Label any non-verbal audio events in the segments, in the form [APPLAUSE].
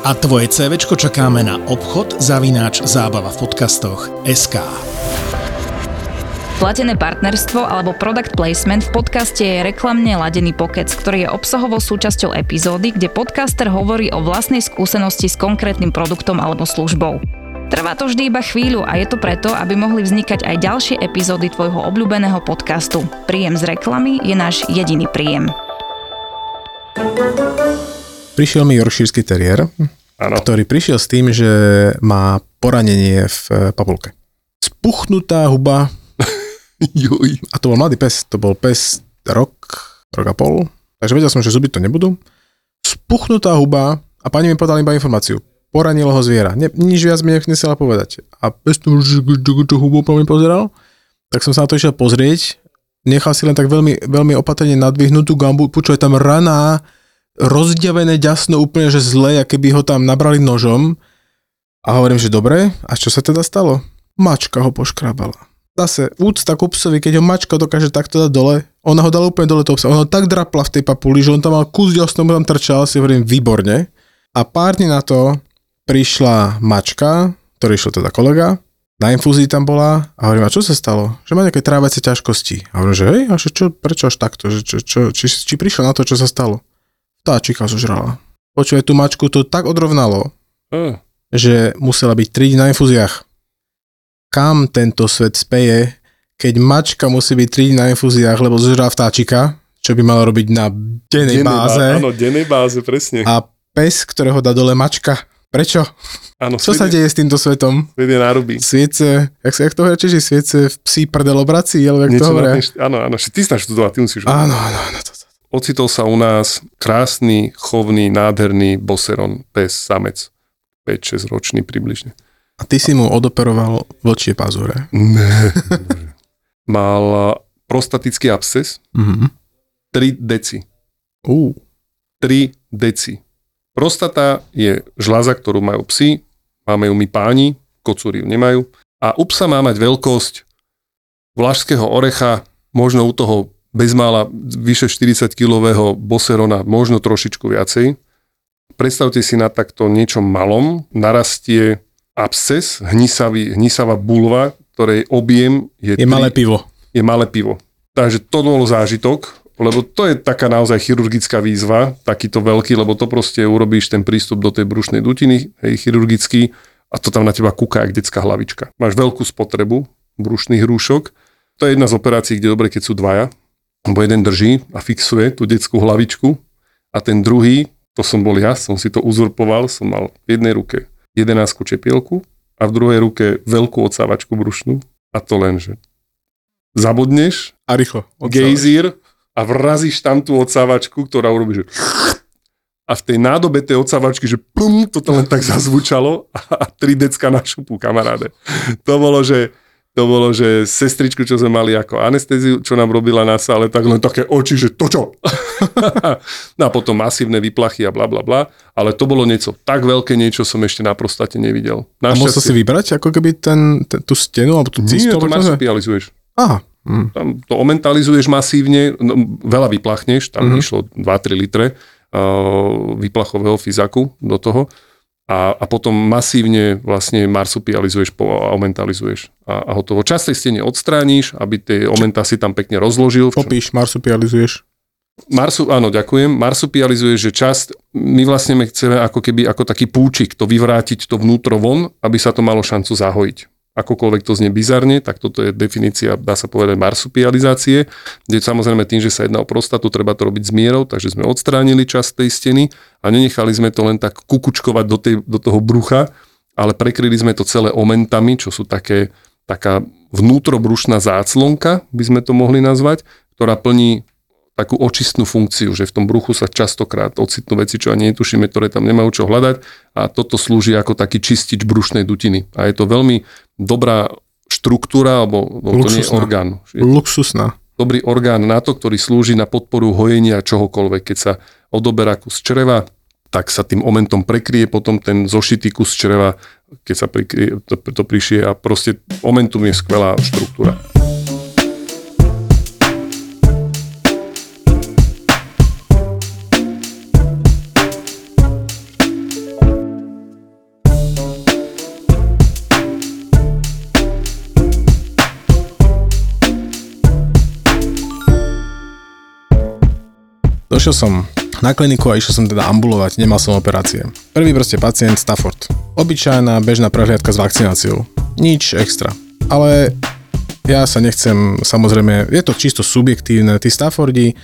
a tvoje CVčko čakáme na obchod zavináč zábava v podcastoch SK. Platené partnerstvo alebo product placement v podcaste je reklamne ladený pokec, ktorý je obsahovou súčasťou epizódy, kde podcaster hovorí o vlastnej skúsenosti s konkrétnym produktom alebo službou. Trvá to vždy iba chvíľu a je to preto, aby mohli vznikať aj ďalšie epizódy tvojho obľúbeného podcastu. Príjem z reklamy je náš jediný príjem. Prišiel mi Yorkshire terier, ano. ktorý prišiel s tým, že má poranenie v eh, papulke. Spuchnutá huba. [LAUGHS] Juj. A to bol mladý pes, to bol pes rok, rok a pol. Takže vedel som, že zuby to nebudú. Spuchnutá huba a pani mi podala iba informáciu. Poranilo ho zviera. Ne, nič viac mi nechcela povedať. A pes tu hubu po mi pozeral, tak som sa na to išiel pozrieť. Nechal si len tak veľmi, veľmi opatrne nadvihnutú gambu. Počúvaj, tam raná, rozďavené ďasno úplne, že zle, keby ho tam nabrali nožom. A hovorím, že dobre, a čo sa teda stalo? Mačka ho poškrabala. Zase úcta ku psovi, keď ho mačka dokáže takto dať dole, ona ho dala úplne dole toho psa. Ona ho tak drapla v tej papuli, že on tam mal kus ďasno, tam trčal, si hovorím, výborne. A pár dní na to prišla mačka, ktorý išiel teda kolega, na infúzii tam bola a hovorím, a čo sa stalo? Že má nejaké trávacie ťažkosti. A hovorím, že hej, a čo, prečo až takto? Že, čo, čo, či, či prišiel na to, čo sa stalo? Vtáčika zožrala. Počuje, tú mačku to tak odrovnalo, uh. že musela byť 3 dní na infúziách. Kam tento svet speje, keď mačka musí byť 3 dní na infúziách, lebo zožrala vtáčika, čo by malo robiť na dennej, dennej báze. Áno, dennej báze, presne. A pes, ktorého dá dole mačka. Prečo? Áno, Čo sa deje s týmto svetom? Svet je náruby. Sviece, jak sa jak to hovorí, že sviece v psí prdelobrací, alebo jak Niečo to hovoria? Áno, áno, ty sa študovať, ty musíš. Áno, áno, áno. To, ocitol sa u nás krásny, chovný, nádherný boseron, pes, samec. 5-6 ročný približne. A ty si mu odoperoval vlčie pazúre? Ne. [LAUGHS] Mal prostatický absces, mm-hmm. 3 deci. Uh. 3 deci. Prostata je žľaza, ktorú majú psi, máme ju my páni, kocúri ju nemajú. A u psa má mať veľkosť vlašského orecha, možno u toho bezmála vyše 40-kilového boserona, možno trošičku viacej. Predstavte si na takto niečom malom narastie absces, hnisavý, hnisavá bulva, ktorej objem je... Je 3, malé pivo. Je malé pivo. Takže to bol zážitok, lebo to je taká naozaj chirurgická výzva, takýto veľký, lebo to proste urobíš ten prístup do tej brušnej dutiny, hej, chirurgický, a to tam na teba kúka jak detská hlavička. Máš veľkú spotrebu brušných rúšok. To je jedna z operácií, kde dobre, keď sú dvaja, lebo jeden drží a fixuje tú detskú hlavičku a ten druhý, to som bol ja, som si to uzurpoval, som mal v jednej ruke jedenáctku čepielku a v druhej ruke veľkú odsávačku brušnú a to len, že zabudneš a rýchlo gejzír a vrazíš tam tú odsávačku, ktorá urobí, že a v tej nádobe tej odsávačky, že plum, toto len tak zazvučalo a tri decka na šupu, kamaráde. To bolo, že to bolo, že sestričku, čo sme mali ako anestéziu, čo nám robila na sále, tak len také oči, že to čo? no [LAUGHS] a potom masívne vyplachy a bla bla bla, ale to bolo niečo tak veľké, niečo som ešte na prostate nevidel. a musel si vybrať ako keby ten, ten, tú stenu alebo tú cistu? Nie, to marsupializuješ. Aha. Hm. Tam to omentalizuješ masívne, no, veľa vyplachneš, tam mm-hmm. išlo 2-3 litre uh, vyplachového fyzaku do toho a, a potom masívne vlastne marsupializuješ a aumentalizuješ a, a hotovo. Čas tej stene odstrániš, aby tie omenta si tam pekne rozložil. Popíš, marsupializuješ. Marsu, áno, ďakujem. Marsupializuješ, že časť, my vlastne chceme ako keby ako taký púčik to vyvrátiť to vnútro von, aby sa to malo šancu zahojiť akokoľvek to znie bizarne, tak toto je definícia, dá sa povedať, marsupializácie, kde samozrejme tým, že sa jedná o prostatu, treba to robiť s mierou, takže sme odstránili časť tej steny a nenechali sme to len tak kukučkovať do, tej, do toho brucha, ale prekryli sme to celé omentami, čo sú také, taká vnútrobrušná záclonka, by sme to mohli nazvať, ktorá plní takú očistnú funkciu, že v tom bruchu sa častokrát ocitnú veci, čo ani netušíme, ktoré tam nemajú čo hľadať a toto slúži ako taký čistič brušnej dutiny. A je to veľmi dobrá štruktúra, alebo no, to nie je orgán. Luxusná. Dobrý orgán na to, ktorý slúži na podporu hojenia čohokoľvek. Keď sa odoberá kus čreva, tak sa tým momentom prekrie potom ten zošitý kus čreva, keď sa prikrie, to, to prišie a proste momentum je skvelá štruktúra. Došiel som na kliniku a išiel som teda ambulovať, nemal som operácie. Prvý proste pacient Stafford. Obyčajná bežná prehliadka s vakcináciou. Nič extra. Ale ja sa nechcem, samozrejme, je to čisto subjektívne, tí Staffordi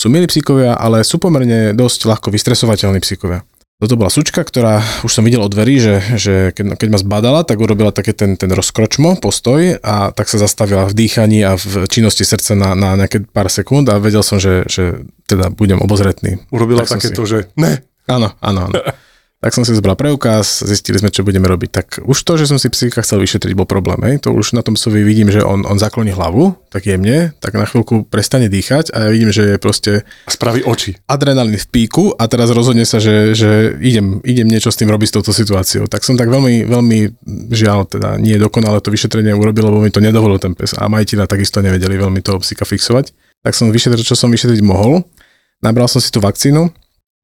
sú milí psíkovia, ale sú pomerne dosť ľahko vystresovateľní psíkovia. Toto bola sučka, ktorá už som videl od dverí, že, že keď, keď ma zbadala, tak urobila také ten, ten rozkročmo, postoj a tak sa zastavila v dýchaní a v činnosti srdca na, na nejaké pár sekúnd a vedel som, že, že teda budem obozretný. Urobila tak takéto, si... že ne. Áno, áno, áno. [LAUGHS] Tak som si zobral preukaz, zistili sme, čo budeme robiť. Tak už to, že som si psíka chcel vyšetriť, bol problém. Hej? To už na tom sovi vidím, že on, on zakloní hlavu, tak jemne, tak na chvíľku prestane dýchať a ja vidím, že je proste... Spraví oči. Adrenalín v píku a teraz rozhodne sa, že, že idem, idem niečo s tým robiť s touto situáciou. Tak som tak veľmi, veľmi žiaľ, teda nie dokonale to vyšetrenie urobil, lebo mi to nedovolil ten pes a majiteľa takisto nevedeli veľmi toho psíka fixovať. Tak som vyšetril, čo som vyšetriť mohol. Nabral som si tú vakcínu,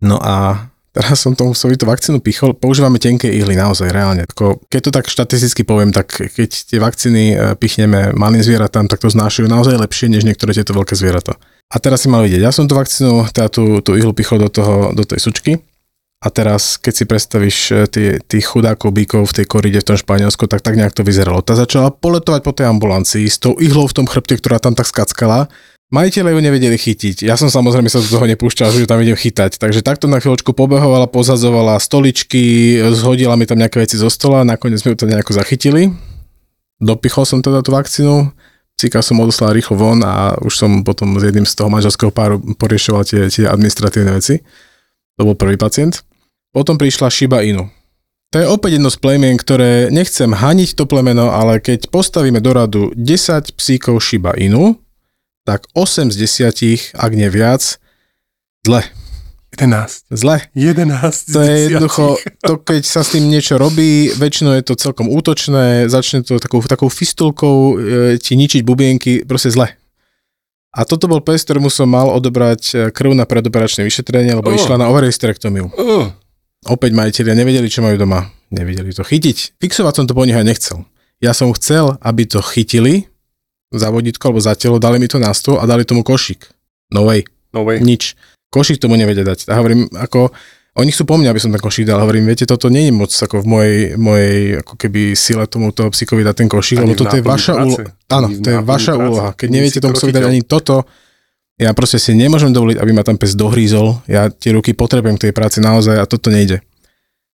no a Teraz som tomu psovi tú vakcínu pichol. Používame tenké ihly, naozaj, reálne. Ako, keď to tak štatisticky poviem, tak keď tie vakcíny e, pichneme malým zvieratám, tak to znášajú naozaj lepšie, než niektoré tieto veľké zvieratá. A teraz si mal vidieť, ja som tú vakcínu, teda tú, tú ihlu pichol do, toho, do tej sučky. A teraz, keď si predstavíš e, tých chudákov bíkov v tej koride v tom Španielsku, tak tak nejak to vyzeralo. Tá začala poletovať po tej ambulancii s tou ihlou v tom chrbte, ktorá tam tak skackala Majiteľe ju nevedeli chytiť. Ja som samozrejme sa do toho nepúšťal, že tam idem chytať. Takže takto na chvíľočku pobehovala, pozazovala stoličky, zhodila mi tam nejaké veci zo stola, nakoniec sme ju to nejako zachytili. Dopichol som teda tú vakcínu, Cíka som odoslal rýchlo von a už som potom s jedným z toho manželského páru poriešoval tie, tie administratívne veci. To bol prvý pacient. Potom prišla Shiba Inu. To je opäť jedno z plemien, ktoré nechcem haniť to plemeno, ale keď postavíme do radu 10 psíkov Shiba Inu, tak 8 z 10, ak nie viac, zle. 11. Zle. 11 To je jednoducho, to keď sa s tým niečo robí, väčšinou je to celkom útočné, začne to takou, takou fistulkou e, ti ničiť bubienky, proste zle. A toto bol pes, ktorému som mal odobrať e, krv na predoperačné vyšetrenie, lebo oh. išla na overhysterektomiu. Oh. Opäť majiteľia nevedeli, čo majú doma. Nevedeli to chytiť. Fixovať som to po nich aj nechcel. Ja som chcel, aby to chytili, za vodítko alebo za telo, dali mi to na stôl a dali tomu košík. No way. No way. Nič. Košík tomu nevedia dať. A hovorím, ako, oni chcú po mne, aby som ten košík dal. Hovorím, viete, toto nie je moc ako v mojej, mojej ako keby sile tomuto psíkovi dať ten košík, lebo toto je vaša úloha. Áno, to je vaša práce. úloha. Keď neviete tomu psovi dať ani toto, ja proste si nemôžem dovoliť, aby ma tam pes dohrízol. Ja tie ruky potrebujem k tej práci naozaj a toto nejde.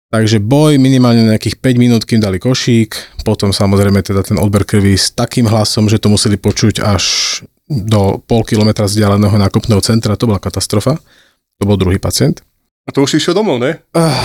Takže boj minimálne nejakých 5 minút, kým dali košík, potom samozrejme teda ten odber krvi s takým hlasom, že to museli počuť až do pol kilometra vzdialeného nákupného centra, to bola katastrofa. To bol druhý pacient. A to už išiel domov, ne? Uh,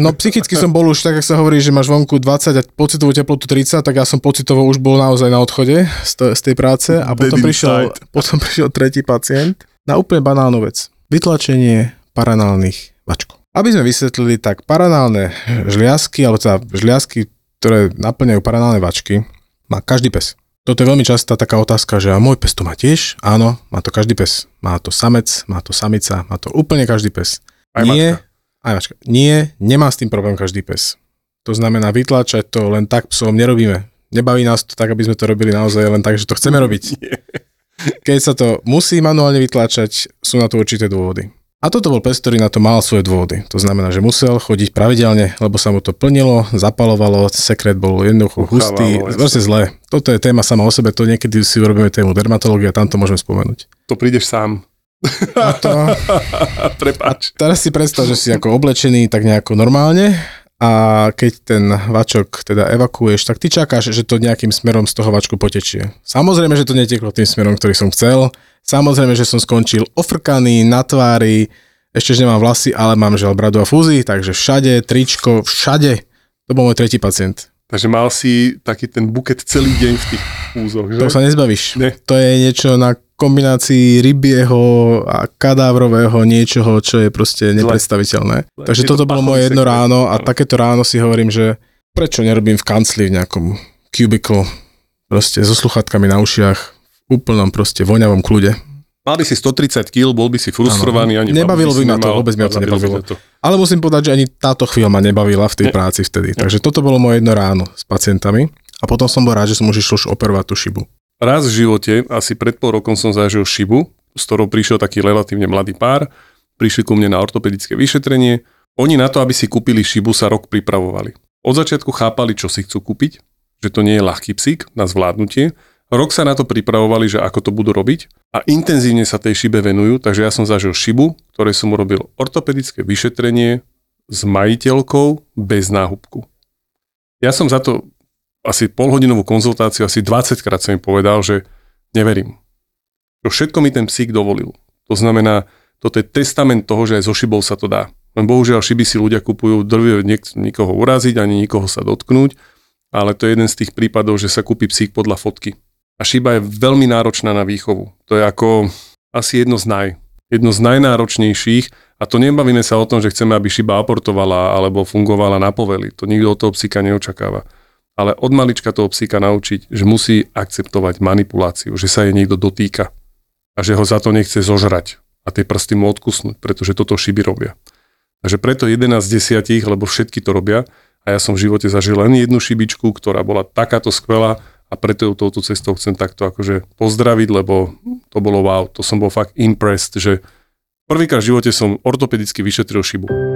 no psychicky som bol už, tak ako sa hovorí, že máš vonku 20 a pocitovú teplotu 30, tak ja som pocitovo už bol naozaj na odchode z, to, z tej práce a potom prišiel, [LAUGHS] potom prišiel tretí pacient na úplne banálnu vec. Vytlačenie paranálnych vačkov. Aby sme vysvetlili, tak paranálne žliasky, alebo teda žliasky, ktoré naplňajú paranálne vačky, má každý pes. Toto je veľmi častá taká otázka, že a môj pes to má tiež? Áno, má to každý pes. Má to samec, má to samica, má to úplne každý pes. Aj Nie, aj mačka. Nie, nemá s tým problém každý pes. To znamená, vytláčať to len tak psom nerobíme. Nebaví nás to tak, aby sme to robili naozaj len tak, že to chceme robiť. [LAUGHS] Keď sa to musí manuálne vytláčať, sú na to určité dôvody. A toto bol pes, ktorý na to mal svoje dôvody. To znamená, že musel chodiť pravidelne, lebo sa mu to plnilo, zapalovalo, sekret bol jednoducho hustý, proste zlé. Toto je téma sama o sebe, to niekedy si urobíme tému dermatológia, tam to môžeme spomenúť. To prídeš sám. A to... [LAUGHS] Prepač. A teraz si predstav, že si ako oblečený tak nejako normálne a keď ten vačok teda evakuuješ, tak ty čakáš, že to nejakým smerom z toho vačku potečie. Samozrejme, že to neteklo tým smerom, ktorý som chcel, Samozrejme, že som skončil ofrkaný na tvári, ešte že nemám vlasy, ale mám žel bradu a fúzy, takže všade, tričko, všade. To bol môj tretí pacient. Takže mal si taký ten buket celý deň v tých úzoch, že? To sa nezbavíš. Ne. To je niečo na kombinácii rybieho a kadávrového niečoho, čo je proste nepredstaviteľné. Zle. Takže toto bolo moje jedno ráno a takéto ráno si hovorím, že prečo nerobím v kancli v nejakom cubicle, proste so sluchatkami na ušiach, v úplnom proste voňavom kľude Mal by si 130 kg, bol by si frustrovaný. Ani nebavilo by ma to, vôbec ma to nebavilo. To. Ale musím povedať, že ani táto chvíľa ma nebavila v tej ne. práci vtedy. Ne. Takže toto bolo moje jedno ráno s pacientami. A potom som bol rád, že som už išiel operovať tú šibu. Raz v živote, asi pred pol rokom som zažil šibu, s ktorou prišiel taký relatívne mladý pár. Prišli ku mne na ortopedické vyšetrenie. Oni na to, aby si kúpili šibu, sa rok pripravovali. Od začiatku chápali, čo si chcú kúpiť, že to nie je ľahký psík na zvládnutie, Rok sa na to pripravovali, že ako to budú robiť a intenzívne sa tej šibe venujú, takže ja som zažil šibu, ktorej som urobil ortopedické vyšetrenie s majiteľkou bez náhubku. Ja som za to asi polhodinovú konzultáciu, asi 20 krát som im povedal, že neverím. To všetko mi ten psík dovolil. To znamená, toto je testament toho, že aj so šibou sa to dá. Len bohužiaľ šiby si ľudia kupujú, drvie nikoho uraziť, ani nikoho sa dotknúť, ale to je jeden z tých prípadov, že sa kúpi psík podľa fotky. A šiba je veľmi náročná na výchovu. To je ako asi jedno z naj, jedno z najnáročnejších a to nebavíme sa o tom, že chceme, aby šiba aportovala alebo fungovala na poveli. To nikto od toho psíka neočakáva. Ale od malička toho psíka naučiť, že musí akceptovať manipuláciu, že sa jej niekto dotýka a že ho za to nechce zožrať a tie prsty mu odkusnúť, pretože toto šiby robia. Takže preto 11 z 10, lebo všetky to robia a ja som v živote zažil len jednu šibičku, ktorá bola takáto skvelá, a preto ju touto cestou chcem takto akože pozdraviť, lebo to bolo wow, to som bol fakt impressed, že prvýkrát v živote som ortopedicky vyšetril šibu.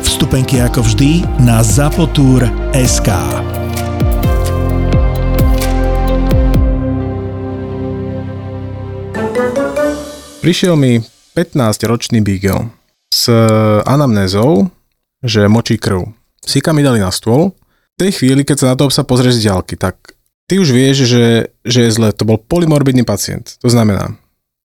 Vstupenky ako vždy na SK. Prišiel mi 15-ročný Beagle s anamnézou, že močí krv. Psíka mi dali na stôl. V tej chvíli, keď sa na to sa pozrieš z ďalky, tak ty už vieš, že, že je zle. To bol polymorbidný pacient. To znamená,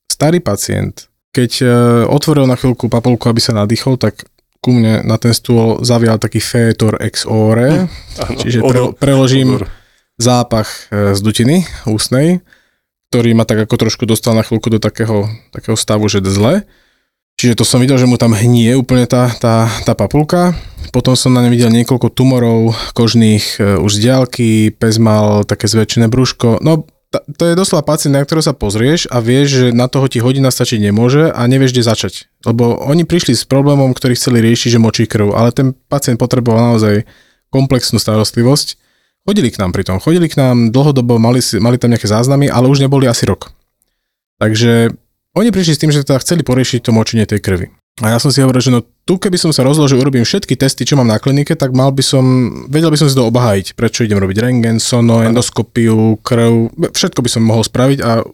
starý pacient, keď e, otvoril na chvíľku papulku, aby sa nadýchol, tak ku mne na ten stôl zavial taký fétor ex ore, hm, čiže pre, preložím odor. zápach e, z dutiny ústnej, ktorý ma tak ako trošku dostal na chvíľku do takého, takého stavu, že zle. Čiže to som videl, že mu tam hnie úplne tá, tá, tá papulka. Potom som na ňom videl niekoľko tumorov kožných e, už z diálky, pes mal také zväčšené brúško. No, to je doslova pacient, na ktorého sa pozrieš a vieš, že na toho ti hodina stačiť nemôže a nevieš, kde začať. Lebo oni prišli s problémom, ktorý chceli riešiť, že močí krv, ale ten pacient potreboval naozaj komplexnú starostlivosť. Chodili k nám pri tom, chodili k nám dlhodobo, mali, mali tam nejaké záznamy, ale už neboli asi rok. Takže oni prišli s tým, že teda chceli poriešiť to močenie tej krvi. A ja som si hovoril, že no tu keby som sa rozložil, urobím všetky testy, čo mám na klinike, tak mal by som, vedel by som si to obhájiť, prečo idem robiť rengen, sono, endoskopiu, krv, všetko by som mohol spraviť a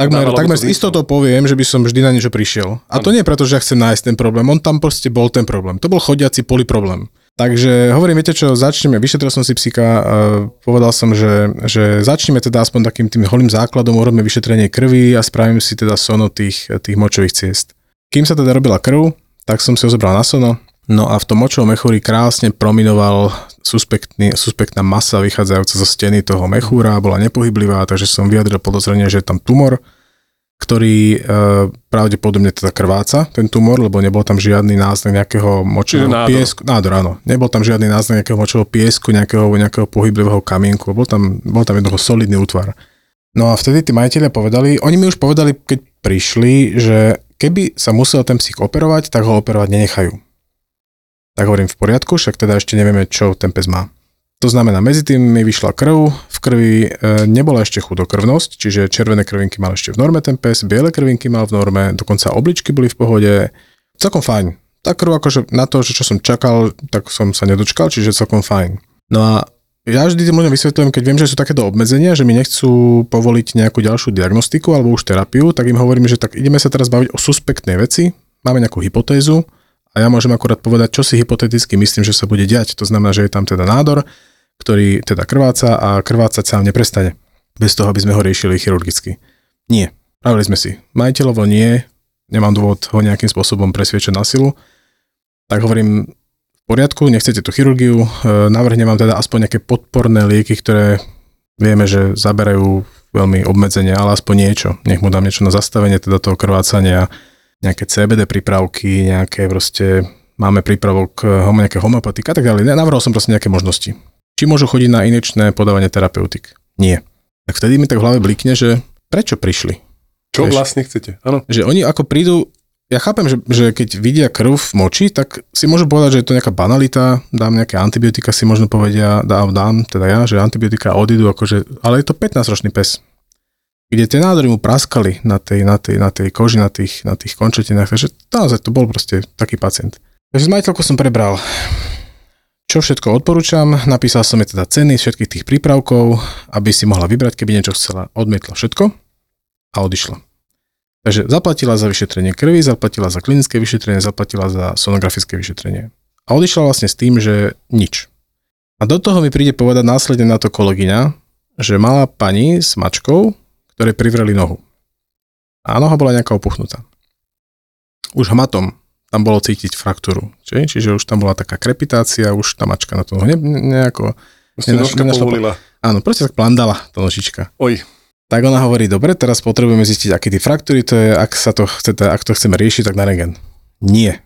takmer, takmer s istotou poviem, že by som vždy na niečo prišiel. A to nie preto, že ja chcem nájsť ten problém, on tam proste bol ten problém. To bol chodiaci poliproblém. Takže hovorím, viete čo, začneme, vyšetril som si psika, povedal som, že, že začneme teda aspoň takým tým holým základom, urobíme vyšetrenie krvi a spravím si teda sono tých, tých močových ciest. Kým sa teda robila krv, tak som si ho zobral na sono, no a v tom močovom mechúri krásne prominoval suspektný, suspektná masa vychádzajúca zo steny toho mechúra, bola nepohyblivá, takže som vyjadril podozrenie, že je tam tumor ktorý e, pravdepodobne teda krváca, ten tumor, lebo nebol tam žiadny náznak nejakého močového nádor. piesku. Nádor, áno. Nebol tam žiadny náznak nejakého močového piesku, nejakého, nejakého pohyblivého kamienku. Bol tam, bol tam jednoducho solidný útvar. No a vtedy tí majiteľia povedali, oni mi už povedali, keď prišli, že keby sa musel ten psík operovať, tak ho operovať nenechajú. Tak hovorím v poriadku, však teda ešte nevieme, čo ten pes má. To znamená, medzi tým mi vyšla krv, v krvi e, nebola ešte chudokrvnosť, čiže červené krvinky mal ešte v norme ten pes, biele krvinky mal v norme, dokonca obličky boli v pohode. Celkom fajn. Tá krv akože na to, že čo som čakal, tak som sa nedočkal, čiže celkom fajn. No a ja vždy tým ľuďom vysvetľujem, keď viem, že sú takéto obmedzenia, že mi nechcú povoliť nejakú ďalšiu diagnostiku alebo už terapiu, tak im hovorím, že tak ideme sa teraz baviť o suspektnej veci, máme nejakú hypotézu a ja môžem akurát povedať, čo si hypoteticky myslím, že sa bude diať. To znamená, že je tam teda nádor, ktorý teda krváca a krvácať sa neprestane. Bez toho, aby sme ho riešili chirurgicky. Nie. Pravili sme si. Majiteľovo nie, nemám dôvod ho nejakým spôsobom presviečať na silu. Tak hovorím, poriadku, nechcete tú chirurgiu, e, navrhnem vám teda aspoň nejaké podporné lieky, ktoré vieme, že zaberajú veľmi obmedzenie, ale aspoň niečo. Nech mu dám niečo na zastavenie teda toho krvácania, nejaké CBD prípravky, nejaké proste, máme prípravok e, nejaké homeopatika a tak ďalej. Navrhol som proste nejaké možnosti. Či môžu chodiť na inečné podávanie terapeutik? Nie. Tak vtedy mi tak v hlave blikne, že prečo prišli? Čo Vieš, vlastne chcete? Áno. Že oni ako prídu, ja chápem, že, že keď vidia krv v moči, tak si môžu povedať, že je to nejaká banalita, dám nejaké antibiotika, si možno povedia, dám, dám teda ja, že antibiotika odídu, akože, ale je to 15-ročný pes, kde tie nádory mu praskali na tej, na tej, na tej koži, na tých, na tých končetinách, takže naozaj to bol proste taký pacient. Takže s majiteľkou som prebral, čo všetko odporúčam, napísal som jej teda ceny všetkých tých prípravkov, aby si mohla vybrať, keby niečo chcela, odmietla všetko a odišla. Takže zaplatila za vyšetrenie krvi, zaplatila za klinické vyšetrenie, zaplatila za sonografické vyšetrenie. A odišla vlastne s tým, že nič. A do toho mi príde povedať následne na to kolegyňa, že mala pani s mačkou, ktoré privreli nohu. A noha bola nejaká opuchnutá. Už hmatom tam bolo cítiť fraktúru. Či? Čiže už tam bola taká krepitácia, už tá mačka na to ne, nejako... Nenaš, nenašla, Áno, proste tak plandala tá nožička. Oj. Tak ona hovorí, dobre, teraz potrebujeme zistiť, aké tie fraktúry to je, ak, sa to chce, ak to chceme riešiť, tak na regen. Nie.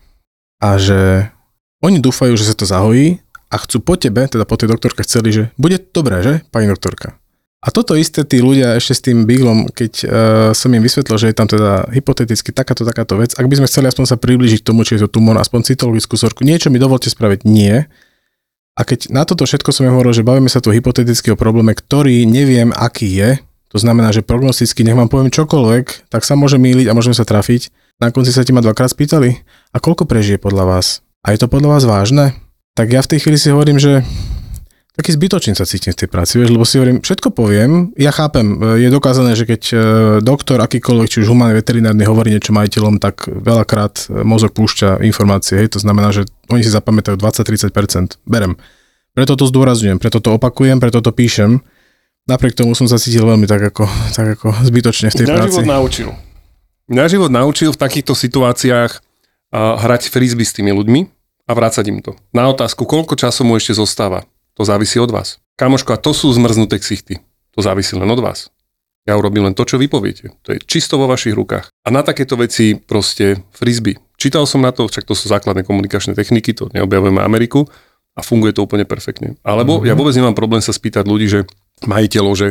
A že oni dúfajú, že sa to zahojí a chcú po tebe, teda po tej doktorke chceli, že bude dobré, že, pani doktorka? A toto isté tí ľudia ešte s tým Biglom, keď uh, som im vysvetlil, že je tam teda hypoteticky takáto, takáto vec, ak by sme chceli aspoň sa priblížiť tomu, či je to tumor, aspoň cytologickú sorku, niečo mi dovolte spraviť, nie. A keď na toto všetko som im hovoril, že bavíme sa tu hypoteticky o probléme, ktorý neviem, aký je, to znamená, že prognosticky, nech vám poviem čokoľvek, tak sa môže míliť a môžeme sa trafiť. Na konci sa ti ma dvakrát spýtali, a koľko prežije podľa vás? A je to podľa vás vážne? Tak ja v tej chvíli si hovorím, že taký zbytočný sa cítim v tej práci, vieš, lebo si hovorím, všetko poviem, ja chápem, je dokázané, že keď e, doktor akýkoľvek, či už humánny veterinárny hovorí niečo majiteľom, tak veľakrát mozog púšťa informácie, hej, to znamená, že oni si zapamätajú 20-30%, berem. Preto to zdôrazňujem, preto to opakujem, preto to píšem, napriek tomu som sa cítil veľmi tak ako, tak ako zbytočne v tej Mňa práci. život naučil. Mňa život naučil v takýchto situáciách uh, hrať frisby s tými ľuďmi a vrácať im to. Na otázku, koľko času mu ešte zostáva, to závisí od vás. Kamoško, a to sú zmrznuté ksichty. To závisí len od vás. Ja urobím len to, čo vy poviete. To je čisto vo vašich rukách. A na takéto veci proste frisby. Čítal som na to, však to sú základné komunikačné techniky, to neobjavujeme Ameriku a funguje to úplne perfektne. Alebo mm-hmm. ja vôbec nemám problém sa spýtať ľudí, že majiteľov, že,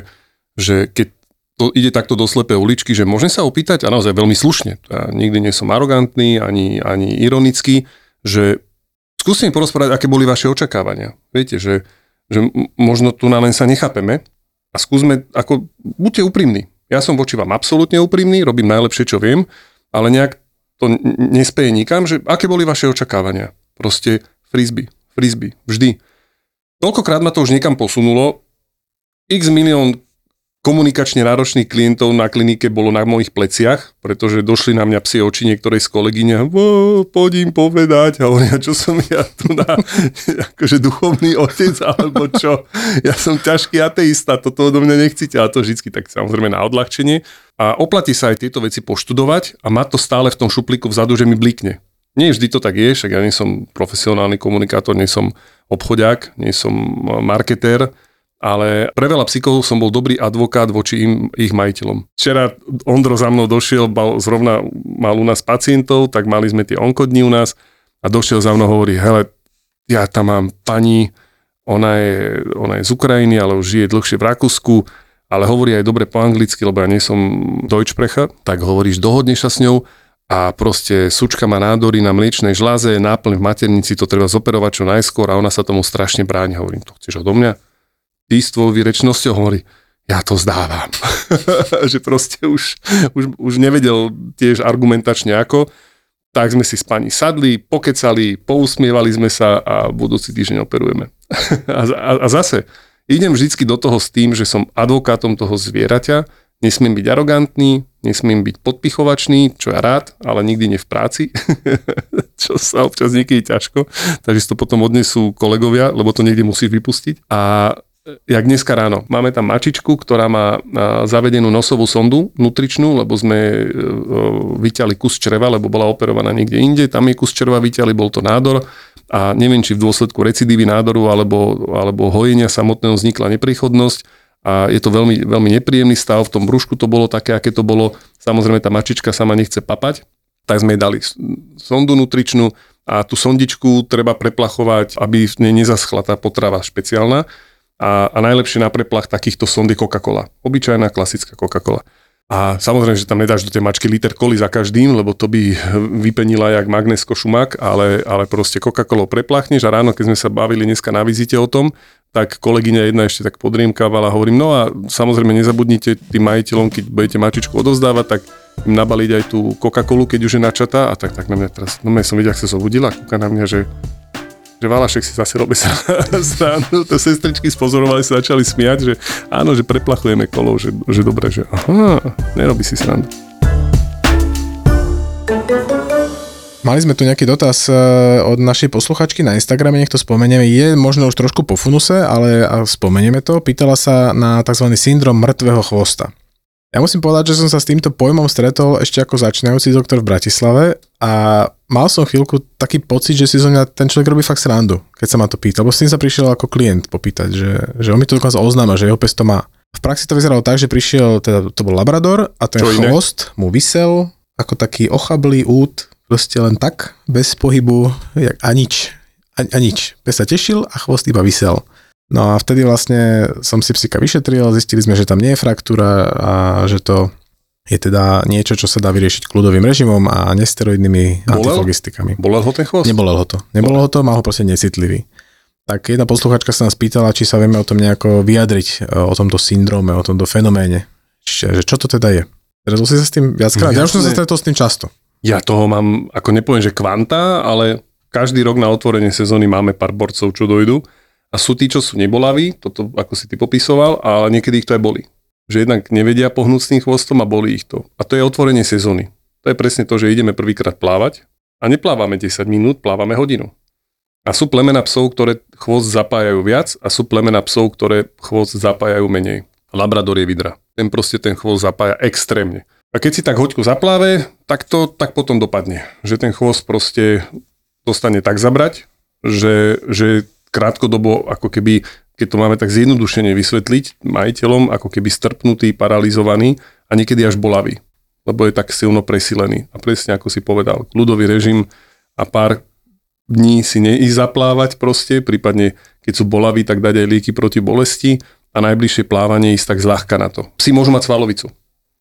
že keď to ide takto do slepej uličky, že môžem sa opýtať, a naozaj veľmi slušne, ja nikdy nie som arogantný, ani, ani ironický, že skúste porozprávať, aké boli vaše očakávania. Viete, že, že možno tu na len sa nechápeme a skúsme, ako, buďte úprimní. Ja som voči vám absolútne úprimný, robím najlepšie, čo viem, ale nejak to nespeje nikam, že aké boli vaše očakávania. Proste frisby, frisby, vždy. Toľkokrát ma to už niekam posunulo, x milión komunikačne náročných klientov na klinike bolo na mojich pleciach, pretože došli na mňa psi oči niektorej z kolegyne poď im povedať a hovoria, čo som ja tu na [LAUGHS] akože duchovný otec alebo čo. Ja som ťažký ateista, toto odo mňa nechcíte a to vždycky tak samozrejme na odľahčenie. A oplatí sa aj tieto veci poštudovať a má to stále v tom šuplíku vzadu, že mi blikne. Nie vždy to tak je, však ja nie som profesionálny komunikátor, nie som obchodiak, nie som marketér, ale pre veľa psíkov som bol dobrý advokát voči im, ich majiteľom. Včera Ondro za mnou došiel, mal, zrovna mal u nás pacientov, tak mali sme tie onkodní u nás a došiel za mnou hovorí, hele, ja tam mám pani, ona je, ona je z Ukrajiny, ale už žije dlhšie v Rakúsku, ale hovorí aj dobre po anglicky, lebo ja nie som Deutschprecha, tak hovoríš, dohodneš sa s ňou a proste sučka má nádory na mliečnej žláze, náplň v maternici, to treba zoperovať čo najskôr a ona sa tomu strašne bráni. Hovorím, to chceš odo mňa? Tvojou výrečnosťou hovorí, ja to zdávam. [LAUGHS] že proste už, už, už nevedel tiež argumentačne ako. Tak sme si s pani sadli, pokecali, pousmievali sme sa a budúci týždeň operujeme. [LAUGHS] a, a, a zase, idem vždycky do toho s tým, že som advokátom toho zvieraťa, nesmiem byť arogantný, nesmiem byť podpichovačný, čo ja rád, ale nikdy nie v práci, [LAUGHS] čo sa občas niekedy ťažko, takže to potom odnesú kolegovia, lebo to niekde musíš vypustiť. A jak dneska ráno. Máme tam mačičku, ktorá má zavedenú nosovú sondu nutričnú, lebo sme e, e, vyťali kus čreva, lebo bola operovaná niekde inde. Tam je kus čreva vyťali, bol to nádor a neviem, či v dôsledku recidívy nádoru alebo, alebo hojenia samotného vznikla nepriechodnosť a je to veľmi, veľmi nepríjemný stav. V tom brúšku to bolo také, aké to bolo. Samozrejme, tá mačička sama nechce papať, tak sme jej dali sondu nutričnú a tú sondičku treba preplachovať, aby nezaschla tá potrava špeciálna a, a najlepšie na preplach takýchto sondy Coca-Cola. Obyčajná klasická Coca-Cola. A samozrejme, že tam nedáš do tej mačky liter koli za každým, lebo to by vypenila jak magnesko šumak, ale, ale proste Coca-Colou preplachneš a ráno, keď sme sa bavili dneska na vizite o tom, tak kolegyňa jedna ešte tak podriemkávala a hovorím, no a samozrejme nezabudnite tým majiteľom, keď budete mačičku odovzdávať, tak im nabaliť aj tú Coca-Colu, keď už je načatá a tak, tak na mňa teraz, no ja som videl, ak sa zobudila, kúka na mňa, že že Valašek si zase robí sa stranu, [LAUGHS] to sestričky spozorovali, sa začali smiať, že áno, že preplachujeme kolo, že, že dobre, že aha, nerobí si srandu. Mali sme tu nejaký dotaz eh, od našej posluchačky na Instagrame, nech to spomenieme. Je možno už trošku po funuse, ale spomenieme to. Pýtala sa na tzv. syndrom mŕtvého chvosta. Ja musím povedať, že som sa s týmto pojmom stretol ešte ako začínajúci doktor v Bratislave a mal som chvíľku taký pocit, že si zo mňa ten človek robí fakt srandu, keď sa ma to pýtal, lebo s tým sa prišiel ako klient popýtať, že, že on mi to dokonca oznáma, že jeho pes to má. V praxi to vyzeralo tak, že prišiel, teda to bol Labrador a ten Čo chvost mu vysel ako taký ochablý út, proste len tak, bez pohybu, jak, a nič. A, a nič. Pes sa tešil a chvost iba vysel. No a vtedy vlastne som si psika vyšetril, zistili sme, že tam nie je fraktúra a že to je teda niečo, čo sa dá vyriešiť kľudovým režimom a nesteroidnými Bolel? antifogistikami. Bolel ho ten chvost? Nebolel ho to. Nebolel ho to, mal ho proste necitlivý. Tak jedna posluchačka sa nás pýtala, či sa vieme o tom nejako vyjadriť, e, o tomto syndróme, o tomto fenoméne. Čiže, že čo to teda je? Stretol si sa s tým viackrát? Ja, ja už som sa stretol s tým často. Ja toho mám, ako nepoviem, že kvanta, ale každý rok na otvorenie sezóny máme pár borcov, čo dojdú a sú tí, čo sú nebolaví, toto ako si ty popisoval, ale niekedy ich to aj boli. Že jednak nevedia pohnúť s tým chvostom a boli ich to. A to je otvorenie sezóny. To je presne to, že ideme prvýkrát plávať a neplávame 10 minút, plávame hodinu. A sú plemena psov, ktoré chvost zapájajú viac a sú plemena psov, ktoré chvost zapájajú menej. Labrador je vidra. Ten proste ten chvost zapája extrémne. A keď si tak hoďku zapláve, tak to tak potom dopadne. Že ten chvost proste dostane tak zabrať, že, že krátkodobo, ako keby, keď to máme tak zjednodušene vysvetliť, majiteľom ako keby strpnutý, paralizovaný a niekedy až bolavý, lebo je tak silno presilený. A presne ako si povedal, ľudový režim a pár dní si neísť zaplávať proste, prípadne keď sú bolaví, tak dať aj lieky proti bolesti a najbližšie plávanie ísť tak zľahka na to. Psi môžu mať svalovicu.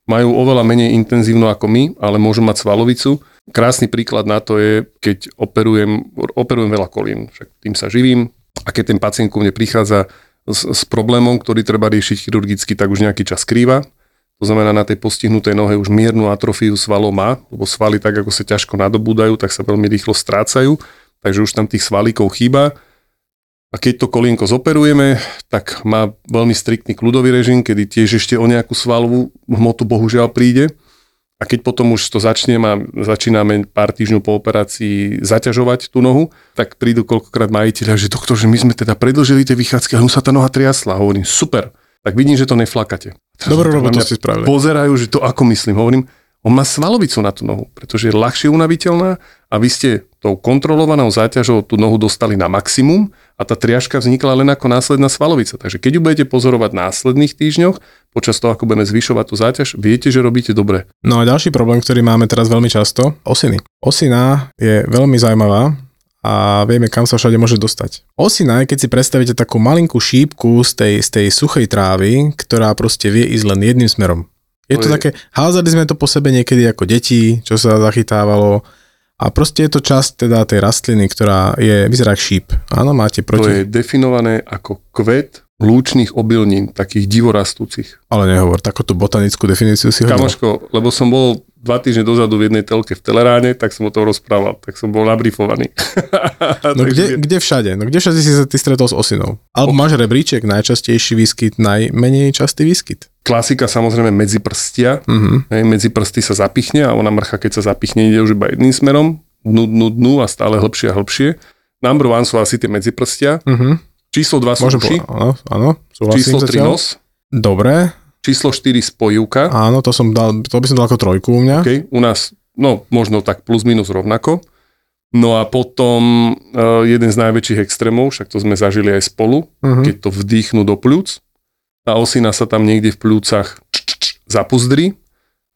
Majú oveľa menej intenzívno ako my, ale môžu mať svalovicu. Krásny príklad na to je, keď operujem, operujem veľa kolín, však tým sa živím, a keď ten pacient ku mne prichádza s, s problémom, ktorý treba riešiť chirurgicky, tak už nejaký čas skrýva. To znamená, na tej postihnutej nohe už miernu atrofiu svalov má, lebo svaly tak, ako sa ťažko nadobúdajú, tak sa veľmi rýchlo strácajú, takže už tam tých svalíkov chýba. A keď to kolienko zoperujeme, tak má veľmi striktný kľudový režim, kedy tiež ešte o nejakú svalovú hmotu bohužiaľ príde. A keď potom už to začne a začíname pár týždňov po operácii zaťažovať tú nohu, tak prídu koľkokrát majiteľia, že doktor, že my sme teda predlžili tie vychádzky, ale mu sa tá noha triasla. Hovorím, super. Tak vidím, že to neflakate. Dobrú robotu si spravili. Pozerajú, že to ako myslím. Hovorím, on má svalovicu na tú nohu, pretože je ľahšie unaviteľná a vy ste tou kontrolovanou záťažou tú nohu dostali na maximum a tá triažka vznikla len ako následná svalovica. Takže keď ju budete pozorovať v následných týždňoch, počas toho, ako budeme zvyšovať tú záťaž, viete, že robíte dobre. No a ďalší problém, ktorý máme teraz veľmi často, osiny. Osina je veľmi zaujímavá a vieme, kam sa všade môže dostať. Osina, keď si predstavíte takú malinkú šípku z tej, z tej suchej trávy, ktorá proste vie ísť len jedným smerom. Je to, to je... také, házali sme to po sebe niekedy ako deti, čo sa zachytávalo, a proste je to časť teda tej rastliny, ktorá je, vyzerá šíp. Áno, máte proti... To je definované ako kvet lúčných obilnín, takých divorastúcich. Ale nehovor, takúto botanickú definíciu si hodil. Kamoško, lebo som bol dva týždne dozadu v jednej telke v Teleráne, tak som o tom rozprával, tak som bol nabrifovaný. [LAUGHS] no kde, kde všade? No kde všade si sa ty stretol s osinou? Alebo oh. máš rebríček, najčastejší výskyt, najmenej častý výskyt? Klasika samozrejme medzi prstia. Uh-huh. Hej, medzi prsty sa zapichne a ona mrcha, keď sa zapichne, ide už iba jedným smerom, dnu, dnu, dnu a stále hlbšie a hlbšie. Number one sú asi tie medziprstia. Uh-huh. Číslo 2 sú Môžem uši. áno, áno, Číslo 3 nos. Dobre. Číslo 4 spojivka. Áno, to, som dal, to by som dal ako trojku u mňa. Okay, u nás, no možno tak plus minus rovnako. No a potom uh, jeden z najväčších extrémov, však to sme zažili aj spolu, uh-huh. keď to vdýchnú do pľúc tá osina sa tam niekde v plúcach zapuzdri,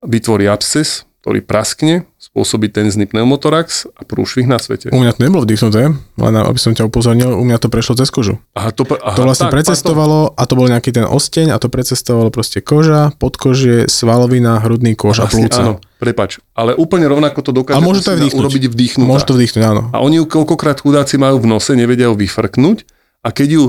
vytvorí absces, ktorý praskne, spôsobí tenzný pneumotorax a prúšvih na svete. U mňa to nebolo vdýchnuté, len aby som ťa upozornil, u mňa to prešlo cez kožu. Aha, to, aha, to vlastne tak, precestovalo a to bol nejaký ten osteň a to precestovalo proste koža, podkožie, svalovina, hrudný kož a plúca. Áno, prepač, ale úplne rovnako to dokáže a môže to aj urobiť vdýchnutá. Môže to vdýchnuť, áno. A oni ju koľkokrát chudáci majú v nose, nevedia ju vyfrknúť a keď ju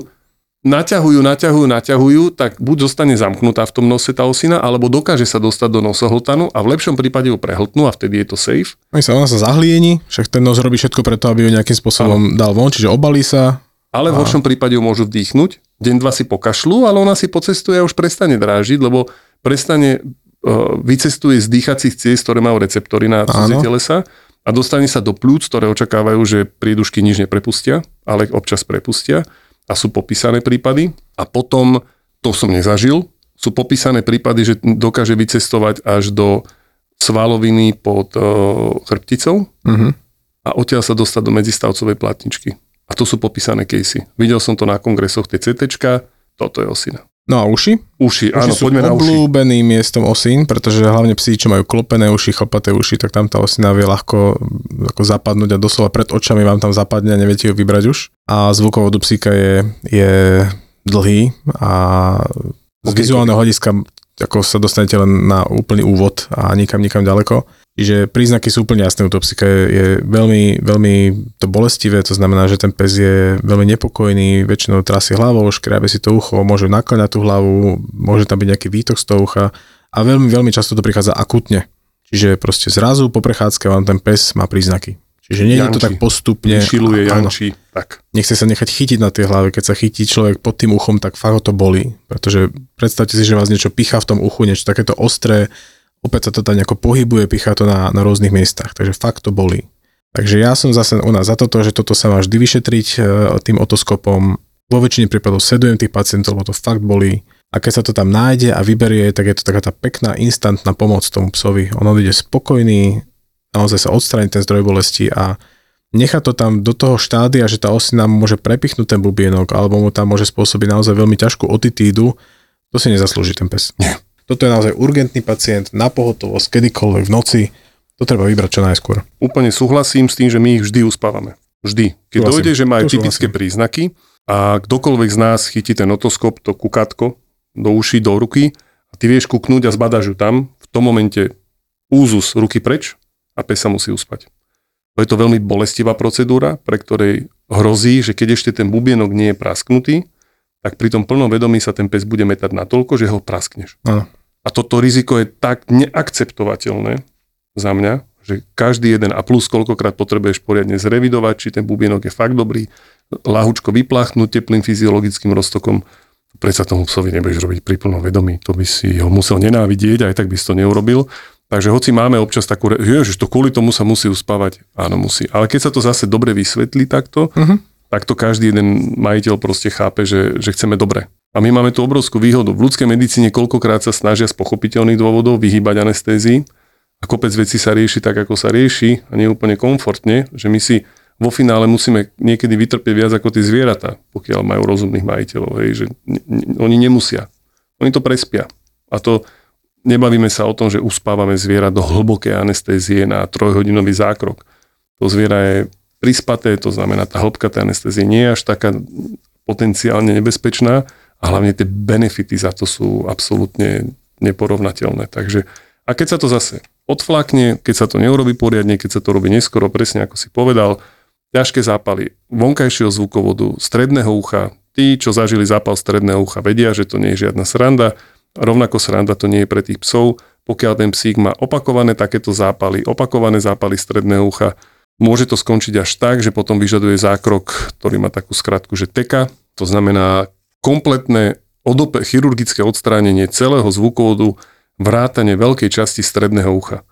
naťahujú, naťahujú, naťahujú, tak buď zostane zamknutá v tom nose tá osina, alebo dokáže sa dostať do nosohltanu a v lepšom prípade ju prehltnú a vtedy je to safe. Oni sa, ona sa zahlieni, však ten nos robí všetko preto, aby ju nejakým spôsobom ano. dal von, čiže obalí sa. Ale v horšom prípade ju môžu vdýchnuť, deň, dva si pokašľú, ale ona si pocestuje a už prestane drážiť, lebo prestane, uh, vycestuje z dýchacích ciest, ktoré majú receptory na cudzie telesa a dostane sa do plúc, ktoré očakávajú, že prídušky nič neprepustia, ale občas prepustia a sú popísané prípady. A potom, to som nezažil, sú popísané prípady, že dokáže vycestovať až do svaloviny pod uh, chrbticou uh-huh. a odtiaľ sa dostať do medzistavcovej platničky. A to sú popísané casey. Videl som to na kongresoch TCT, toto je osina. No a uši? Uši, áno, sú poďme na uši. obľúbeným miestom osín, pretože hlavne psi, čo majú klopené uši, chlpaté uši, tak tam tá osina vie ľahko ako zapadnúť a doslova pred očami vám tam zapadne a neviete ju vybrať už. A zvukovod psíka je, je dlhý a z vizuálneho hľadiska ako sa dostanete len na úplný úvod a nikam, nikam ďaleko. Čiže príznaky sú úplne jasné u toho psika. Je, je veľmi, veľmi to bolestivé, to znamená, že ten pes je veľmi nepokojný, väčšinou trasie hlavou, škriabe si to ucho, môže nakláňať tú hlavu, môže tam byť nejaký výtok z toho ucha a veľmi, veľmi často to prichádza akutne. Čiže proste zrazu po prechádzke vám ten pes má príznaky. Čiže nie je to tak postupne. Šiluje, jančí, tak. Nechce sa nechať chytiť na tej hlave. Keď sa chytí človek pod tým uchom, tak fakt ho to boli. Pretože predstavte si, že vás niečo pichá v tom uchu, niečo takéto ostré, opäť sa to tam nejako pohybuje, pichá to na, na rôznych miestach. Takže fakt to boli. Takže ja som zase u nás za toto, že toto sa má vždy vyšetriť e, tým otoskopom. Vo väčšine prípadov sledujem tých pacientov, lebo to fakt boli. A keď sa to tam nájde a vyberie, tak je to taká tá pekná instantná pomoc tomu psovi. On odíde spokojný, naozaj sa odstrániť ten zdroj bolesti a nechať to tam do toho štádia, že tá osina môže prepichnúť ten bubienok alebo mu tam môže spôsobiť naozaj veľmi ťažkú otitídu, to si nezaslúži ten pes. Nie. Toto je naozaj urgentný pacient, na pohotovosť, kedykoľvek v noci, to treba vybrať čo najskôr. Úplne súhlasím s tým, že my ich vždy uspávame. Vždy. Keď súhlasím. dojde, že majú to typické súhlasím. príznaky a kdokoľvek z nás chytí ten otoskop, to kukátko do uší, do ruky a ty vieš kuknúť a zbadaš ju tam, v tom momente úzus ruky preč, a pes sa musí uspať. To je to veľmi bolestivá procedúra, pre ktorej hrozí, že keď ešte ten bubienok nie je prasknutý, tak pri tom plnom vedomí sa ten pes bude metať natoľko, že ho praskneš. Ano. A toto riziko je tak neakceptovateľné za mňa, že každý jeden a plus koľkokrát potrebuješ poriadne zrevidovať, či ten bubienok je fakt dobrý, lahučko vypláchnuť teplým fyziologickým roztokom, predsa tomu psovi nebudeš robiť pri plnom vedomí. To by si ho musel nenávidieť, aj tak by si to neurobil. Takže hoci máme občas takú, že to kvôli tomu sa musí uspávať, áno musí. Ale keď sa to zase dobre vysvetlí takto, uh-huh. tak to každý jeden majiteľ proste chápe, že, že chceme dobre. A my máme tú obrovskú výhodu. V ľudskej medicíne koľkokrát sa snažia z pochopiteľných dôvodov vyhýbať anestézii a kopec vecí sa rieši tak, ako sa rieši a nie úplne komfortne, že my si vo finále musíme niekedy vytrpieť viac ako tie zvieratá, pokiaľ majú rozumných majiteľov, hej, že oni nemusia. Oni to prespia. A to, Nebavíme sa o tom, že uspávame zviera do hlbokej anestézie na trojhodinový zákrok. To zviera je prispaté, to znamená, tá hĺbka tej anestézie nie je až taká potenciálne nebezpečná a hlavne tie benefity za to sú absolútne neporovnateľné. Takže, a keď sa to zase odflakne, keď sa to neurobi poriadne, keď sa to robí neskoro, presne ako si povedal, ťažké zápaly vonkajšieho zvukovodu, stredného ucha, tí, čo zažili zápal stredného ucha, vedia, že to nie je žiadna sranda. Rovnako sranda to nie je pre tých psov. Pokiaľ ten psík má opakované takéto zápaly, opakované zápaly stredného ucha, môže to skončiť až tak, že potom vyžaduje zákrok, ktorý má takú skratku, že teka. To znamená kompletné odope, chirurgické odstránenie celého zvukovodu, vrátane veľkej časti stredného ucha.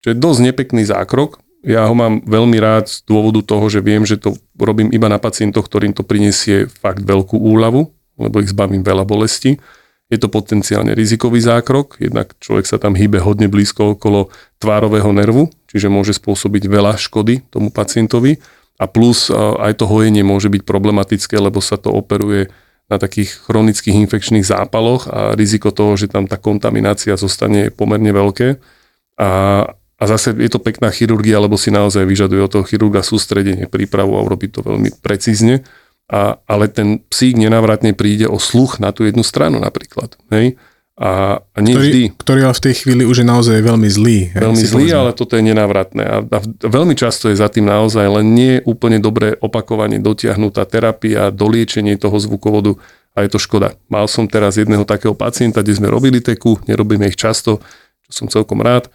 Čo je dosť nepekný zákrok, ja ho mám veľmi rád z dôvodu toho, že viem, že to robím iba na pacientoch, ktorým to prinesie fakt veľkú úľavu, lebo ich zbavím veľa bolesti. Je to potenciálne rizikový zákrok, jednak človek sa tam hýbe hodne blízko okolo tvárového nervu, čiže môže spôsobiť veľa škody tomu pacientovi a plus aj to hojenie môže byť problematické, lebo sa to operuje na takých chronických infekčných zápaloch a riziko toho, že tam tá kontaminácia zostane pomerne veľké. A, a zase je to pekná chirurgia, lebo si naozaj vyžaduje od toho chirurga sústredenie, prípravu a urobiť to veľmi precízne. A, ale ten psík nenávratne príde o sluch na tú jednu stranu napríklad. Hej? A, a nie ktorý, vždy. Ktorý ale v tej chvíli už je naozaj veľmi zlý. Veľmi zlý, povedzme. ale toto je nenávratné. A, a veľmi často je za tým naozaj len nie úplne dobré opakovanie, dotiahnutá terapia, doliečenie toho zvukovodu a je to škoda. Mal som teraz jedného takého pacienta, kde sme robili teku, nerobíme ich často, čo som celkom rád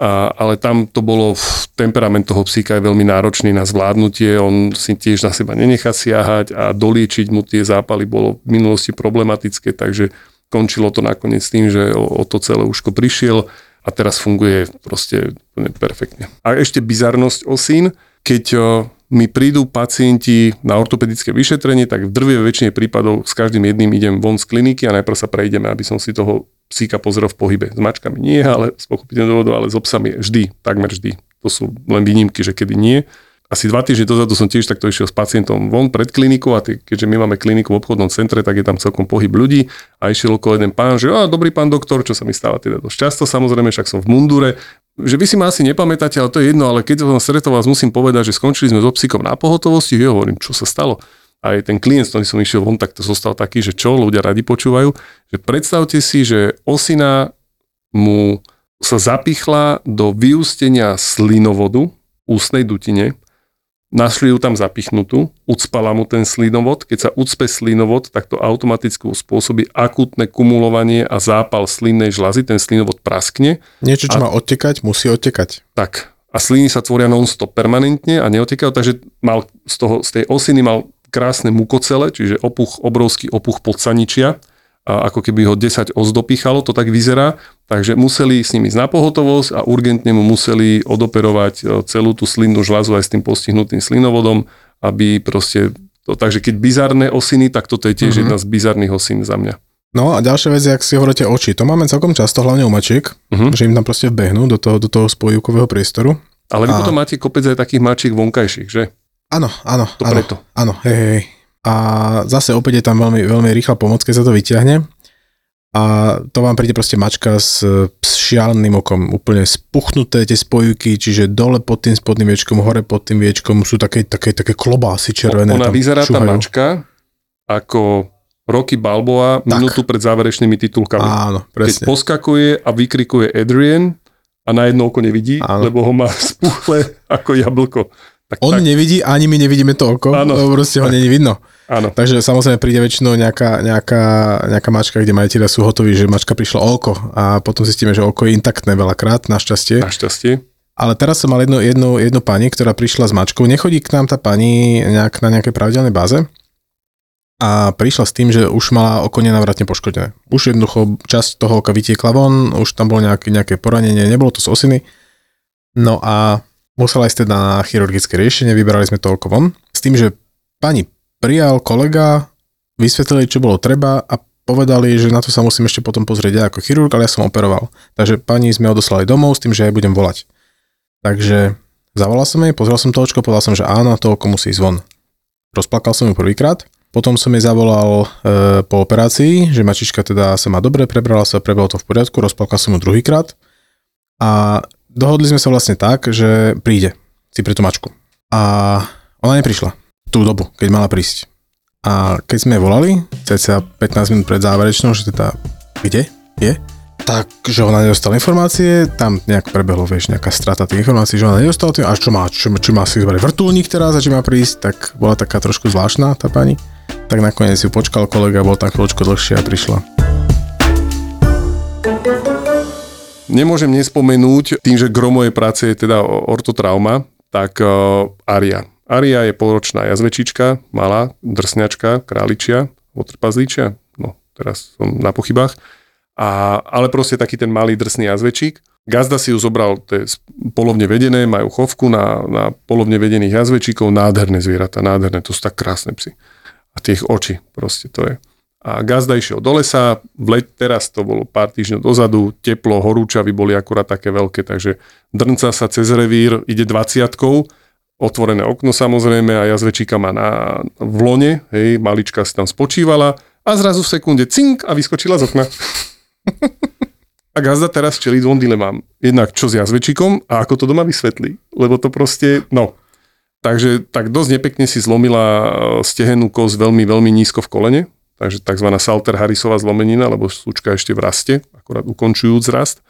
a, ale tam to bolo, temperament toho psíka je veľmi náročný na zvládnutie, on si tiež na seba nenechá siahať a doliečiť mu tie zápaly bolo v minulosti problematické, takže končilo to nakoniec tým, že o, o to celé úško prišiel a teraz funguje proste perfektne. A ešte bizarnosť osín, keď mi prídu pacienti na ortopedické vyšetrenie, tak v drvie väčšine prípadov s každým jedným idem von z kliniky a najprv sa prejdeme, aby som si toho psíka pozrel v pohybe. S mačkami nie, ale z pochopiteľného dôvodu, ale s obsami vždy, takmer vždy. To sú len výnimky, že kedy nie. Asi dva týždne dozadu som tiež takto išiel s pacientom von pred klinikou a tý, keďže my máme kliniku v obchodnom centre, tak je tam celkom pohyb ľudí a išiel okolo jeden pán, že dobrý pán doktor, čo sa mi stáva teda dosť často, samozrejme, však som v mundure, že vy si ma asi nepamätáte, ale to je jedno, ale keď som stretol vás, musím povedať, že skončili sme so psíkom na pohotovosti, ja hovorím, čo sa stalo? Aj ten klient, s ktorým som išiel von, tak to zostal taký, že čo ľudia radi počúvajú, že predstavte si, že osina mu sa zapichla do vyústenia slinovodu, ústnej dutine, našli ju tam zapichnutú, ucpala mu ten slinovod, keď sa ucpe slinovod, tak to automaticky spôsobí akútne kumulovanie a zápal slinnej žlazy, ten slinovod praskne. Niečo, čo a, má odtekať, musí odtekať. Tak. A sliny sa tvoria non-stop permanentne a neotekajú, takže mal z, toho, z tej osiny mal krásne mukocele, čiže opuch, obrovský opuch podsaničia, ako keby ho 10 ozdopíchalo, to tak vyzerá. Takže museli s ním ísť na pohotovosť a urgentne mu museli odoperovať e, celú tú slinnú žľazu aj s tým postihnutým slinovodom, aby proste... To, takže keď bizarné osiny, tak toto je tiež mm-hmm. jedna z bizarných osín za mňa. No a ďalšia vec, ak si hovoríte oči, to máme celkom často, hlavne u mačiek, uh-huh. že im tam proste vbehnú do toho, do toho spojivkového priestoru. Ale vy a... potom máte kopec aj takých mačiek vonkajších, že? Áno, áno, to áno, preto. áno, hej, hej. A zase opäť je tam veľmi, veľmi rýchla pomoc, keď sa to vyťahne. A to vám príde proste mačka s, s šialným okom, úplne spuchnuté tie spojky, čiže dole pod tým spodným viečkom, hore pod tým viečkom sú také, také, také klobásy červené. Ona vyzerá šuhajú. tá mačka ako Rocky Balboa tak. minútu pred záverečnými titulkami. Áno, presne. Keď poskakuje a vykrikuje Adrian a na jedno oko nevidí, Áno. lebo ho má [LAUGHS] spuchle ako jablko. Tak, On tak. nevidí, ani my nevidíme to oko, ano. lebo proste ho není vidno. Áno. Takže samozrejme príde väčšinou nejaká, nejaká, nejaká mačka, kde majiteľia sú hotoví, že mačka prišla o oko a potom zistíme, že oko je intaktné veľakrát, našťastie. Našťastie. Ale teraz som mal jednu, jednu, jednu pani, ktorá prišla s mačkou. Nechodí k nám tá pani nejak, na nejakej pravidelnej báze a prišla s tým, že už mala oko nenavratne poškodené. Už jednoducho časť toho oka vytiekla von, už tam bolo nejaké, nejaké poranenie, nebolo to z osiny. No a musela ísť teda na chirurgické riešenie, vybrali sme to von, s tým, že pani prijal kolega, vysvetlili, čo bolo treba a povedali, že na to sa musím ešte potom pozrieť ja ako chirurg, ale ja som operoval. Takže pani sme odoslali domov s tým, že aj budem volať. Takže zavolal som jej, pozrel som to očko, povedal som, že áno, to oko musí ísť von. Rozplakal som ju prvýkrát, potom som jej zavolal e, po operácii, že mačička teda sa má dobre, prebrala sa, prebalo to v poriadku, rozplakal som ju druhýkrát a dohodli sme sa vlastne tak, že príde si pre tú mačku. A ona neprišla tú dobu, keď mala prísť. A keď sme volali, cca 15 minút pred záverečnou, že teda kde je, tak, že ona nedostala informácie, tam nejak prebehlo, vieš, nejaká strata tých informácií, že ona nedostala tým, a čo má, čo, čo má si zbali vrtulník teraz a či má prísť, tak bola taká trošku zvláštna tá pani. Tak nakoniec ju počkal kolega, bol tam chvíľočko dlhšie a prišla. Nemôžem nespomenúť, tým, že gro mojej práce je teda ortotrauma, tak uh, Aria. Aria je polročná jazvečička, malá, drsňačka, králičia, otrpazlíčia, no teraz som na pochybách, a, ale proste taký ten malý drsný jazvečík. Gazda si ju zobral, to je polovne vedené, majú chovku na, na polovne vedených jazvečíkov, nádherné zvieratá, nádherné, to sú tak krásne psy. A tie ich oči, proste to je. A Gazda išiel do lesa, v teraz to bolo pár týždňov dozadu, teplo, horúčavy boli akurát také veľké, takže drnca sa cez revír, ide 20 otvorené okno samozrejme a jazvečíka má na, v hej, malička si tam spočívala a zrazu v sekunde cink a vyskočila z okna. [LAUGHS] a Gazda teraz čelí dvom dilemám. Jednak čo s jazvečíkom a ako to doma vysvetlí. Lebo to proste, no. Takže tak dosť nepekne si zlomila e, stehenú kosť veľmi, veľmi nízko v kolene, takže tzv. Salter Harrisová zlomenina, lebo súčka ešte v raste, akorát ukončujúc rast.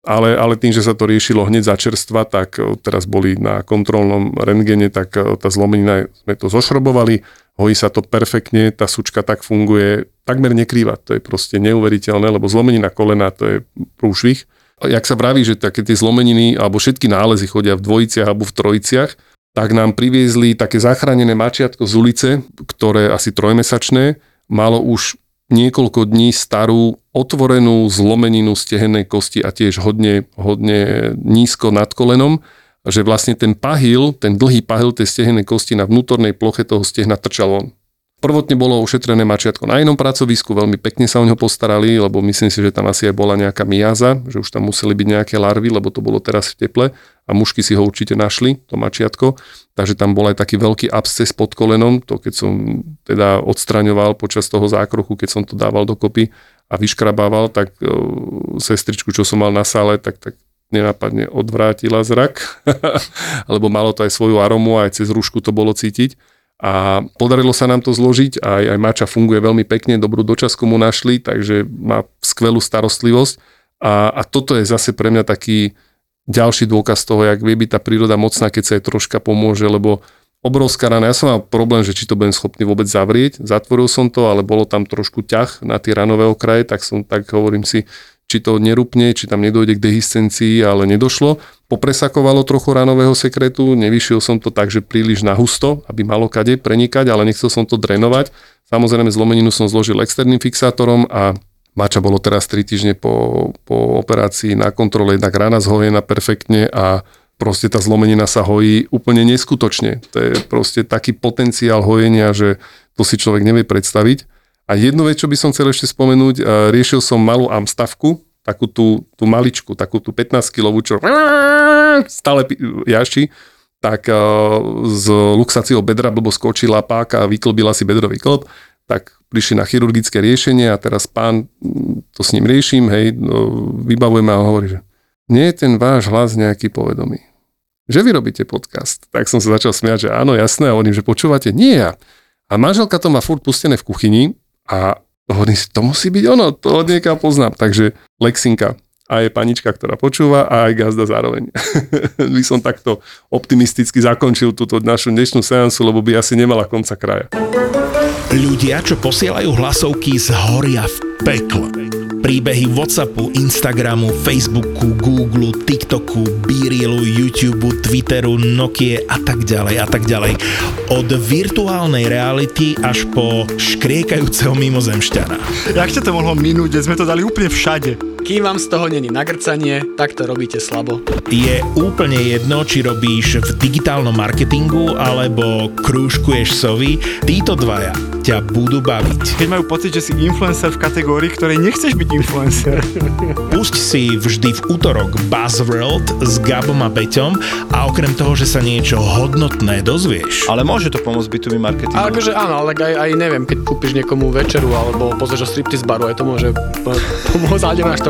Ale, ale tým, že sa to riešilo hneď za čerstva, tak e, teraz boli na kontrolnom rentgene, tak e, tá zlomenina, sme to zošrobovali, hojí sa to perfektne, tá sučka tak funguje, takmer nekrýva, to je proste neuveriteľné, lebo zlomenina kolena to je prúšvih. Jak sa vraví, že také tie zlomeniny alebo všetky nálezy chodia v dvojiciach alebo v trojiciach, tak nám priviezli také zachránené mačiatko z ulice, ktoré asi trojmesačné, malo už niekoľko dní starú otvorenú zlomeninu stehennej kosti a tiež hodne, hodne nízko nad kolenom, že vlastne ten pahil, ten dlhý pahil tej stehennej kosti na vnútornej ploche toho stehna trčal von. Prvotne bolo ošetrené mačiatko na inom pracovisku, veľmi pekne sa o neho postarali, lebo myslím si, že tam asi aj bola nejaká miaza, že už tam museli byť nejaké larvy, lebo to bolo teraz v teple a mužky si ho určite našli, to mačiatko. Takže tam bol aj taký veľký absces pod kolenom, to keď som teda odstraňoval počas toho zákrochu, keď som to dával dokopy a vyškrabával, tak uh, sestričku, čo som mal na sále, tak, tak nenápadne odvrátila zrak, [LAUGHS] alebo malo to aj svoju aromu, aj cez rúšku to bolo cítiť a podarilo sa nám to zložiť, aj, aj mača funguje veľmi pekne, dobrú dočasku mu našli, takže má skvelú starostlivosť a, a toto je zase pre mňa taký ďalší dôkaz toho, jak vie byť tá príroda mocná, keď sa jej troška pomôže, lebo obrovská rana. Ja som mal problém, že či to budem schopný vôbec zavrieť. Zatvoril som to, ale bolo tam trošku ťah na tie ranové okraje, tak som tak hovorím si, či to nerupne, či tam nedojde k dehiscencii, ale nedošlo. Popresakovalo trochu ranového sekretu, nevyšiel som to tak, že príliš na husto, aby malo kade prenikať, ale nechcel som to drenovať. Samozrejme zlomeninu som zložil externým fixátorom a Mača bolo teraz 3 týždne po, po operácii na kontrole, jednak rana zhojená perfektne a proste tá zlomenina sa hojí úplne neskutočne. To je proste taký potenciál hojenia, že to si človek nevie predstaviť. A jednu vec, čo by som chcel ešte spomenúť, e, riešil som malú amstavku, takú tú, tú maličku, takú tú 15 kilovú, čo stále jaši, tak e, z luxáciou bedra blbo skočila páka a vyklbila si bedrový klb, tak prišli na chirurgické riešenie a teraz pán, to s ním riešim, hej, no, vybavujeme a hovorí, že nie je ten váš hlas nejaký povedomý. Že vy robíte podcast. Tak som sa začal smiať, že áno, jasné, a hovorím, že počúvate, nie ja. A manželka to má furt pustené v kuchyni a hovorím si, to musí byť ono, to od nieka poznám. Takže Lexinka a je panička, ktorá počúva a aj gazda zároveň. [LAUGHS] by som takto optimisticky zakončil túto našu dnešnú seansu, lebo by asi nemala konca kraja. Ľudia, čo posielajú hlasovky, zhoria v pekle. Príbehy Whatsappu, Instagramu, Facebooku, Google, TikToku, Beerilu, YouTube, Twitteru, Nokia a tak ďalej a tak ďalej. Od virtuálnej reality až po škriekajúceho mimozemšťana. Jak ťa to mohlo minúť, sme to dali úplne všade. Kým vám z toho není nagrcanie, tak to robíte slabo. Je úplne jedno, či robíš v digitálnom marketingu alebo krúžkuješ sovy, títo dvaja ťa budú baviť. Keď majú pocit, že si influencer v kategórii, ktorej nechceš byť influencer. Pusť si vždy v útorok Buzzworld s Gabom a Beťom a okrem toho, že sa niečo hodnotné dozvieš. Ale môže to pomôcť B2B marketingu. Ale akože áno, ale aj, aj neviem, keď kúpiš niekomu večeru alebo pozrieš striptease baru, aj to môže pomôcť, ale nemáš to